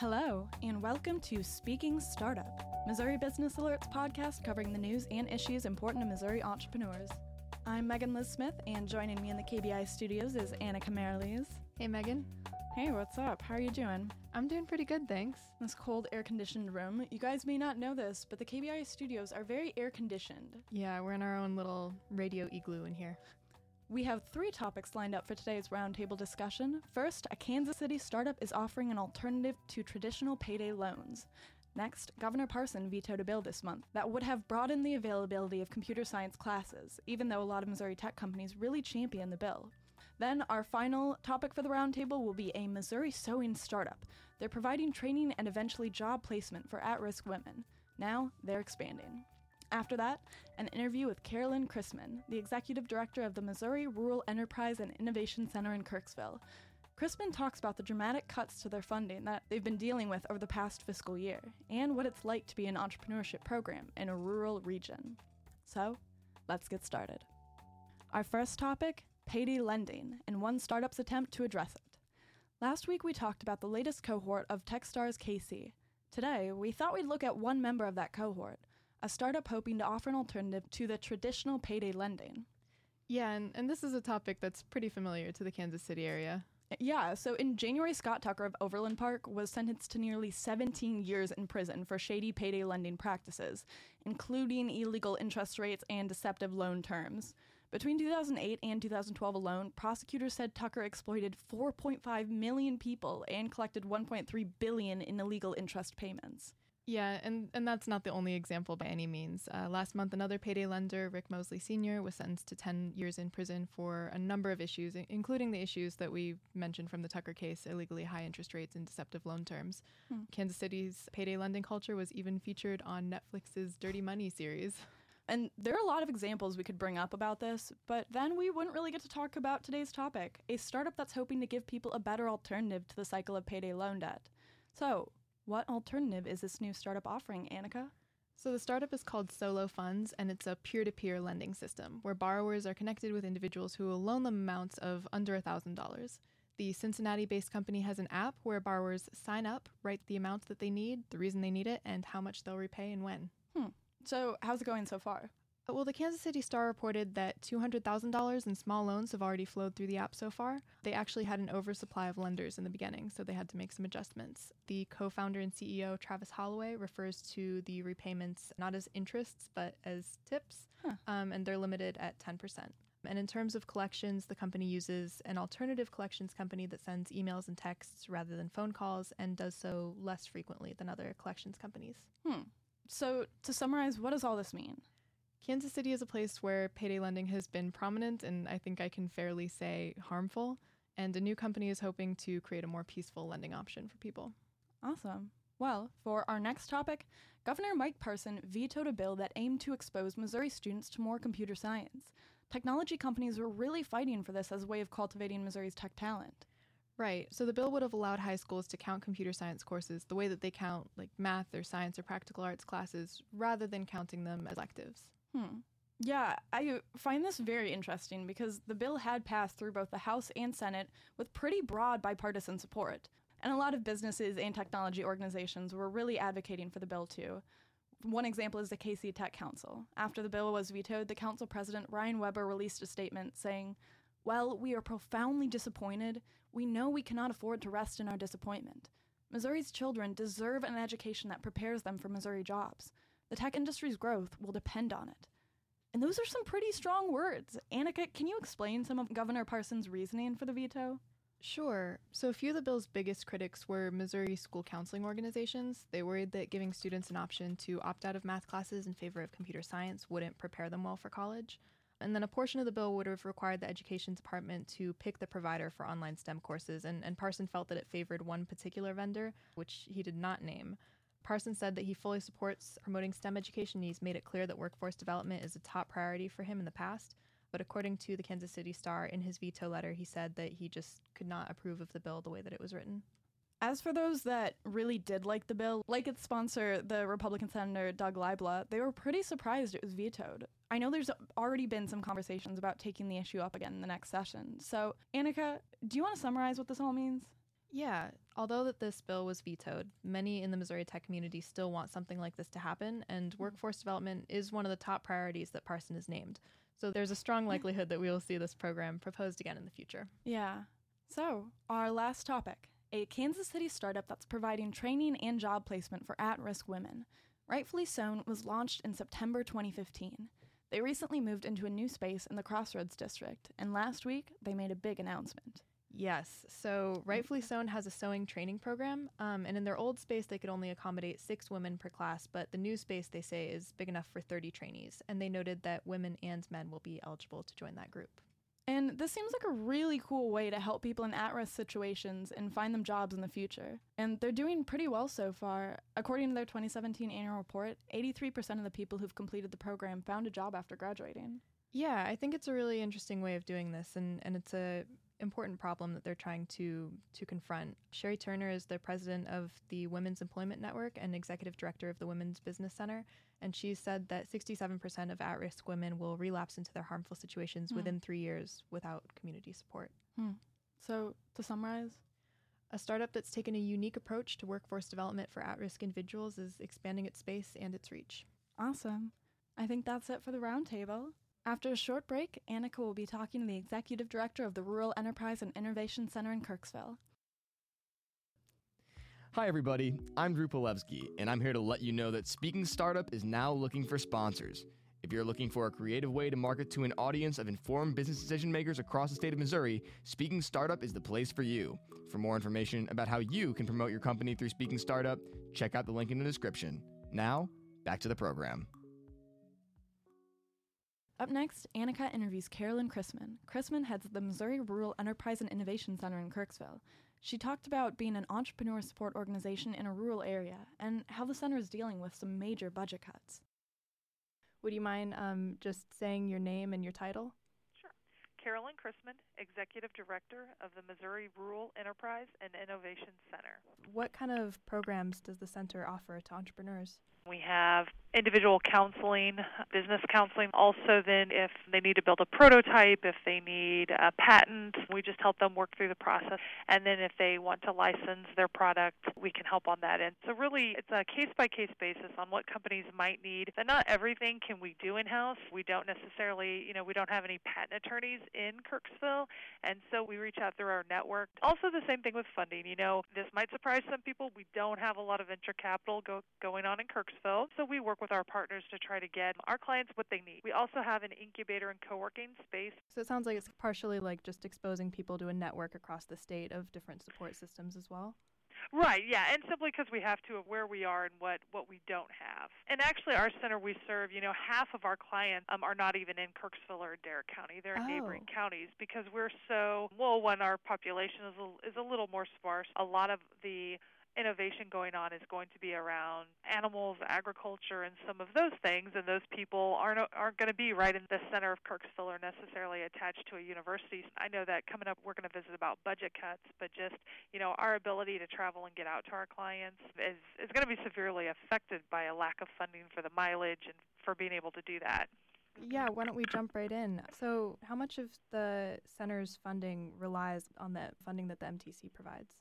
Hello, and welcome to Speaking Startup, Missouri Business Alerts podcast covering the news and issues important to Missouri entrepreneurs. I'm Megan Liz Smith, and joining me in the KBI studios is Anna Merrilees. Hey, Megan. Hey, what's up? How are you doing? I'm doing pretty good, thanks. This cold, air conditioned room. You guys may not know this, but the KBI studios are very air conditioned. Yeah, we're in our own little radio igloo in here. We have three topics lined up for today's roundtable discussion. First, a Kansas City startup is offering an alternative to traditional payday loans. Next, Governor Parson vetoed a bill this month that would have broadened the availability of computer science classes, even though a lot of Missouri tech companies really champion the bill. Then, our final topic for the roundtable will be a Missouri sewing startup. They're providing training and eventually job placement for at risk women. Now, they're expanding. After that, an interview with Carolyn Chrisman, the executive director of the Missouri Rural Enterprise and Innovation Center in Kirksville. Chrisman talks about the dramatic cuts to their funding that they've been dealing with over the past fiscal year, and what it's like to be an entrepreneurship program in a rural region. So, let's get started. Our first topic payday lending, and one startup's attempt to address it. Last week, we talked about the latest cohort of Techstars KC. Today, we thought we'd look at one member of that cohort, a startup hoping to offer an alternative to the traditional payday lending. Yeah, and, and this is a topic that's pretty familiar to the Kansas City area. Yeah, so in January, Scott Tucker of Overland Park was sentenced to nearly 17 years in prison for shady payday lending practices, including illegal interest rates and deceptive loan terms. Between 2008 and 2012 alone, prosecutors said Tucker exploited 4.5 million people and collected 1.3 billion in illegal interest payments. Yeah, and, and that's not the only example by any means. Uh, last month, another payday lender, Rick Moseley Sr., was sentenced to 10 years in prison for a number of issues, including the issues that we mentioned from the Tucker case illegally high interest rates and deceptive loan terms. Hmm. Kansas City's payday lending culture was even featured on Netflix's Dirty Money series. And there are a lot of examples we could bring up about this, but then we wouldn't really get to talk about today's topic a startup that's hoping to give people a better alternative to the cycle of payday loan debt. So, what alternative is this new startup offering, Annika? So, the startup is called Solo Funds, and it's a peer to peer lending system where borrowers are connected with individuals who will loan them amounts of under $1,000. The Cincinnati based company has an app where borrowers sign up, write the amount that they need, the reason they need it, and how much they'll repay and when. Hmm. So, how's it going so far? Well, the Kansas City Star reported that $200,000 in small loans have already flowed through the app so far. They actually had an oversupply of lenders in the beginning, so they had to make some adjustments. The co founder and CEO, Travis Holoway, refers to the repayments not as interests, but as tips, huh. um, and they're limited at 10%. And in terms of collections, the company uses an alternative collections company that sends emails and texts rather than phone calls and does so less frequently than other collections companies. Hmm. So, to summarize, what does all this mean? Kansas City is a place where payday lending has been prominent and I think I can fairly say harmful. And a new company is hoping to create a more peaceful lending option for people. Awesome. Well, for our next topic, Governor Mike Parson vetoed a bill that aimed to expose Missouri students to more computer science. Technology companies were really fighting for this as a way of cultivating Missouri's tech talent. Right. So the bill would have allowed high schools to count computer science courses the way that they count like math or science or practical arts classes rather than counting them as electives. Hmm. Yeah, I find this very interesting because the bill had passed through both the House and Senate with pretty broad bipartisan support. And a lot of businesses and technology organizations were really advocating for the bill too. One example is the KC Tech Council. After the bill was vetoed, the council president, Ryan Weber, released a statement saying, Well, we are profoundly disappointed. We know we cannot afford to rest in our disappointment. Missouri's children deserve an education that prepares them for Missouri jobs. The tech industry's growth will depend on it. And those are some pretty strong words. Annika, can you explain some of Governor Parson's reasoning for the veto? Sure. So, a few of the bill's biggest critics were Missouri school counseling organizations. They worried that giving students an option to opt out of math classes in favor of computer science wouldn't prepare them well for college. And then a portion of the bill would have required the education department to pick the provider for online STEM courses, and, and Parson felt that it favored one particular vendor, which he did not name. Parson said that he fully supports promoting STEM education. He's made it clear that workforce development is a top priority for him in the past. But according to the Kansas City Star, in his veto letter, he said that he just could not approve of the bill the way that it was written. As for those that really did like the bill, like its sponsor, the Republican Senator Doug Libla, they were pretty surprised it was vetoed. I know there's already been some conversations about taking the issue up again in the next session. So, Annika, do you want to summarize what this all means? Yeah, although that this bill was vetoed, many in the Missouri tech community still want something like this to happen, and mm-hmm. workforce development is one of the top priorities that Parson is named. So there's a strong likelihood that we will see this program proposed again in the future. Yeah. So, our last topic a Kansas City startup that's providing training and job placement for at risk women. Rightfully Sewn was launched in September 2015. They recently moved into a new space in the Crossroads district, and last week they made a big announcement. Yes. So, Rightfully Sewn has a sewing training program, um, and in their old space, they could only accommodate six women per class, but the new space, they say, is big enough for 30 trainees. And they noted that women and men will be eligible to join that group. And this seems like a really cool way to help people in at risk situations and find them jobs in the future. And they're doing pretty well so far. According to their 2017 annual report, 83% of the people who've completed the program found a job after graduating. Yeah, I think it's a really interesting way of doing this, and, and it's a important problem that they're trying to to confront. Sherry Turner is the president of the Women's Employment Network and executive director of the Women's Business Center, and she said that 67% of at-risk women will relapse into their harmful situations Hmm. within 3 years without community support. Hmm. So, to summarize, A startup that's taken a unique approach to workforce development for at-risk individuals is expanding its space and its reach. awesome. I think that's it for the roundtable. After a short break, Annika will be talking to the executive director of the Rural Enterprise and Innovation Center in Kirksville. Hi, everybody. I'm Drew Polevsky, and I'm here to let you know that Speaking Startup is now looking for sponsors. If you're looking for a creative way to market to an audience of informed business decision makers across the state of Missouri, Speaking Startup is the place for you. For more information about how you can promote your company through Speaking Startup, check out the link in the description. Now, back to the program. Up next, Annika interviews Carolyn Chrisman. Chrisman heads the Missouri Rural Enterprise and Innovation Center in Kirksville. She talked about being an entrepreneur support organization in a rural area and how the center is dealing with some major budget cuts. Would you mind um, just saying your name and your title? Sure. Carolyn Chrisman, Executive Director of the Missouri Rural Enterprise and Innovation Center. What kind of programs does the center offer to entrepreneurs? We have individual counseling, business counseling. Also, then, if they need to build a prototype, if they need a patent, we just help them work through the process. And then, if they want to license their product, we can help on that end. So, really, it's a case by case basis on what companies might need. And not everything can we do in house. We don't necessarily, you know, we don't have any patent attorneys in Kirksville. And so, we reach out through our network. Also, the same thing with funding. You know, this might surprise some people. We don't have a lot of venture capital go, going on in Kirksville. So, we work with our partners to try to get our clients what they need. We also have an incubator and co working space. So it sounds like it's partially like just exposing people to a network across the state of different support systems as well. Right, yeah, and simply because we have to of where we are and what what we don't have. And actually, our center we serve, you know, half of our clients um, are not even in Kirksville or Adair County; they're in neighboring Oh. counties because we're so well. When our population is a, is a little more sparse, a lot of the innovation going on is going to be around animals, agriculture, and some of those things. And those people aren't aren't going to be right in the center of Kirksville or necessarily attached to a university. I know that coming up, we're going to visit about budget cuts, but just you know, our ability to travel and get out to our clients is is going to be severely affected by a lack of funding for the mileage and for being able to do that. Yeah, why don't we jump right in? So, how much of the center's funding relies on the funding that the MTC provides?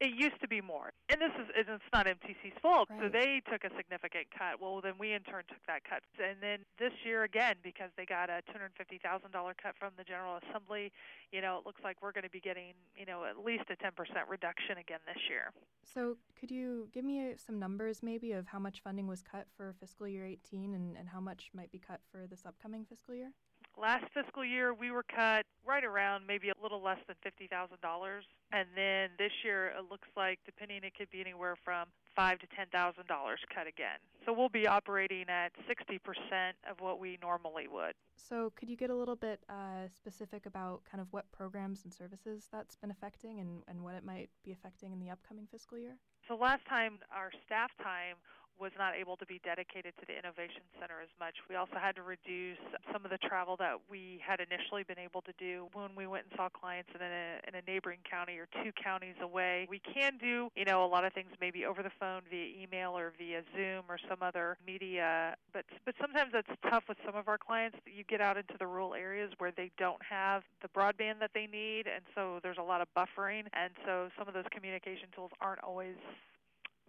It used to be more, and this is and it's not MTC's fault. So they took a significant cut. Well, then we in turn took that cut, and then this year again because they got a two hundred fifty thousand dollar cut from the General Assembly. You know, it looks like we're going to be getting you know at least a ten percent reduction again this year. So, could you give me some numbers maybe of how much funding was cut for fiscal year 18 and, and how much might be cut for this upcoming fiscal year? Last fiscal year, we were cut right around maybe a little less than fifty thousand dollars, and then this year it looks like, depending, it could be anywhere from five to ten thousand dollars cut again. So we'll be operating at sixty percent of what we normally would. So, could you get a little bit uh, specific about kind of what programs and services that's been affecting and, and what it might be affecting in the upcoming fiscal year? So last time our staff time was not able to be dedicated to the Innovation Center as much. We also had to reduce some of the travel that we had initially been able to do when we went and saw clients in a, in a neighboring county or two counties away. We can do, you know, a lot of things maybe over the phone via email or via Zoom or some other media, but but sometimes that's tough with some of our clients. You get out into the rural areas where they don't have the broadband that they need, and so there's a lot of buffering, and so some of those communication tools aren't always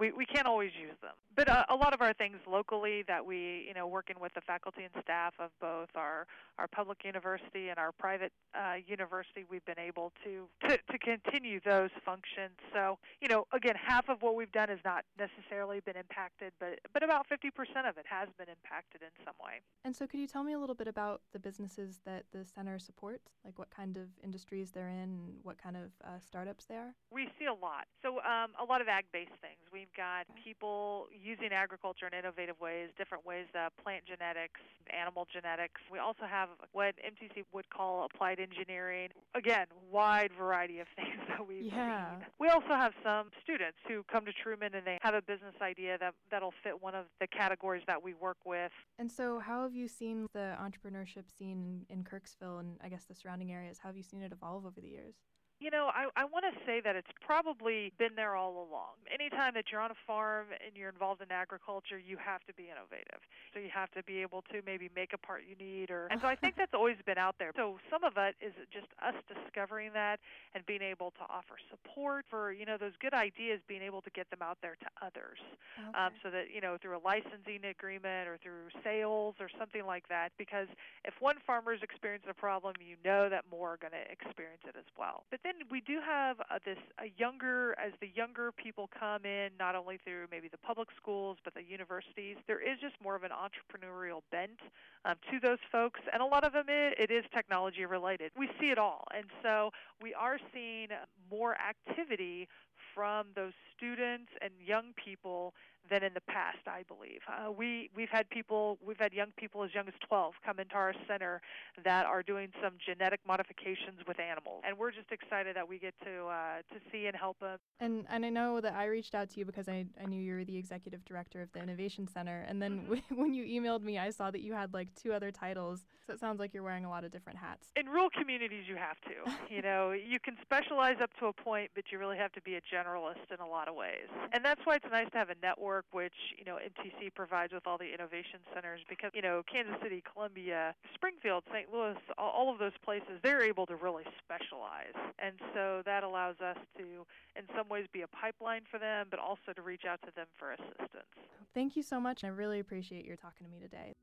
we, we can't always use them. But uh, a lot of our things locally that we, you know, working with the faculty and staff of both our, our public university and our private uh, university, we've been able to, to, to continue those functions. So, you know, again, half of what we've done has not necessarily been impacted, but, but about 50% of it has been impacted in some way. And so, could you tell me a little bit about the businesses that the center supports? Like what kind of industries they're in and what kind of uh, startups they are? We see a lot. So, um, a lot of ag based things. We've got people using agriculture in innovative ways, different ways, uh, plant genetics, animal genetics. We also have what MTC would call applied engineering. Again, wide variety of things that we've yeah. seen. We also have some students who come to Truman and they have a business idea that that'll fit one of the categories that we work with. And so, how have you seen the entrepreneurship scene in, in Kirksville and I guess the surrounding areas? How have you seen it evolve over the years? You know, I, I want to say that it's probably been there all along. Anytime that you're on a farm and you're involved in agriculture, you have to be innovative. So you have to be able to maybe make a part you need, or and so I think that's always been out there. So some of it is just us discovering that and being able to offer support for you know those good ideas, being able to get them out there to others, okay. um, so that you know through a licensing agreement or through sales or something like that. Because if one farmer is experiencing a problem, you know that more are going to experience it as well. But then then we do have uh, this a younger as the younger people come in, not only through maybe the public schools but the universities. There is just more of an entrepreneurial bent um, to those folks, and a lot of them it, it is technology related. We see it all, and so we are seeing more activity from those students and young people than in the past, I believe. Uh, we we've had people, we've had young people as young as 12 come into our center that are doing some genetic modifications with animals, and we're just excited that we get to uh, to see and help them. And and I know that I reached out to you because I I knew you were the executive director of the Innovation Center, and then mm-hmm. when you emailed me, I saw that you had like two other titles. So it sounds like you're wearing a lot of different hats. In rural communities, you have to. you know, you can specialize up to a point, but you really have to be a generalist in a lot of ways, and that's why it's nice to have a network which you know MTC provides with all the innovation centers because you know Kansas City, Columbia, Springfield, St. Louis, all, all of those places they're able to really specialize, and so that allows us to in some ways be a pipeline for them, but also to reach out to them for assistance. Thank you so much. I really appreciate your talking to me today.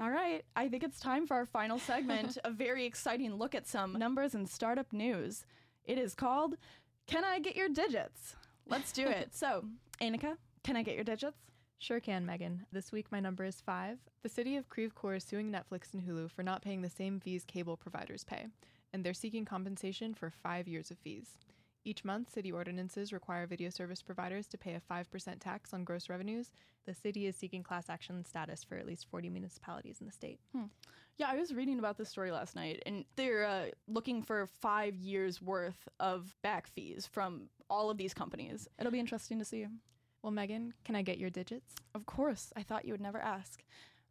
All right, I think it's time for our final segment, a very exciting look at some numbers and startup news. It is called Can I Get Your Digits? Let's do it. so, Annika, can I get your digits? Sure can, Megan. This week my number is five. The city of Creve Coeur is suing Netflix and Hulu for not paying the same fees cable providers pay, and they're seeking compensation for five years of fees. Each month, city ordinances require video service providers to pay a 5% tax on gross revenues. The city is seeking class action status for at least 40 municipalities in the state. Hmm. Yeah, I was reading about this story last night, and they're uh, looking for five years worth of back fees from all of these companies. It'll be interesting to see. Well, Megan, can I get your digits? Of course. I thought you would never ask.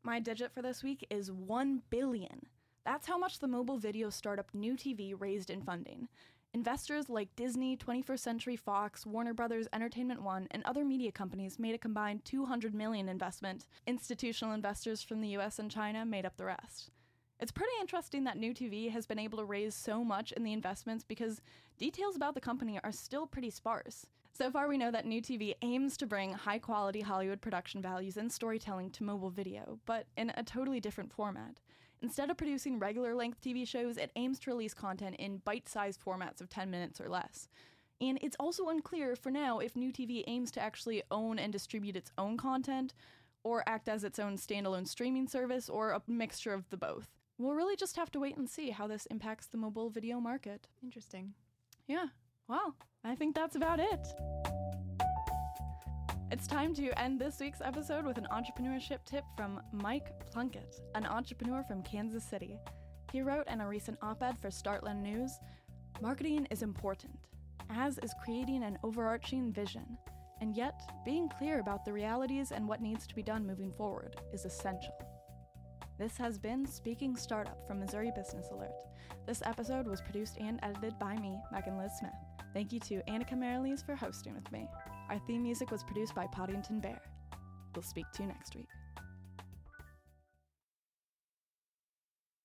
My digit for this week is 1 billion. That's how much the mobile video startup New TV raised in funding. Investors like Disney, 21st Century Fox, Warner Brothers Entertainment One, and other media companies made a combined 200 million investment. Institutional investors from the US and China made up the rest. It's pretty interesting that New TV has been able to raise so much in the investments because details about the company are still pretty sparse. So far, we know that New TV aims to bring high quality Hollywood production values and storytelling to mobile video, but in a totally different format. Instead of producing regular length TV shows, it aims to release content in bite sized formats of 10 minutes or less. And it's also unclear for now if New TV aims to actually own and distribute its own content, or act as its own standalone streaming service, or a mixture of the both. We'll really just have to wait and see how this impacts the mobile video market. Interesting. Yeah, well, I think that's about it. It's time to end this week's episode with an entrepreneurship tip from Mike Plunkett, an entrepreneur from Kansas City. He wrote in a recent op ed for Startland News Marketing is important, as is creating an overarching vision. And yet, being clear about the realities and what needs to be done moving forward is essential. This has been Speaking Startup from Missouri Business Alert. This episode was produced and edited by me, Megan Liz Smith. Thank you to Annika Merrilees for hosting with me. Our theme music was produced by Poddington Bear. We'll speak to you next week.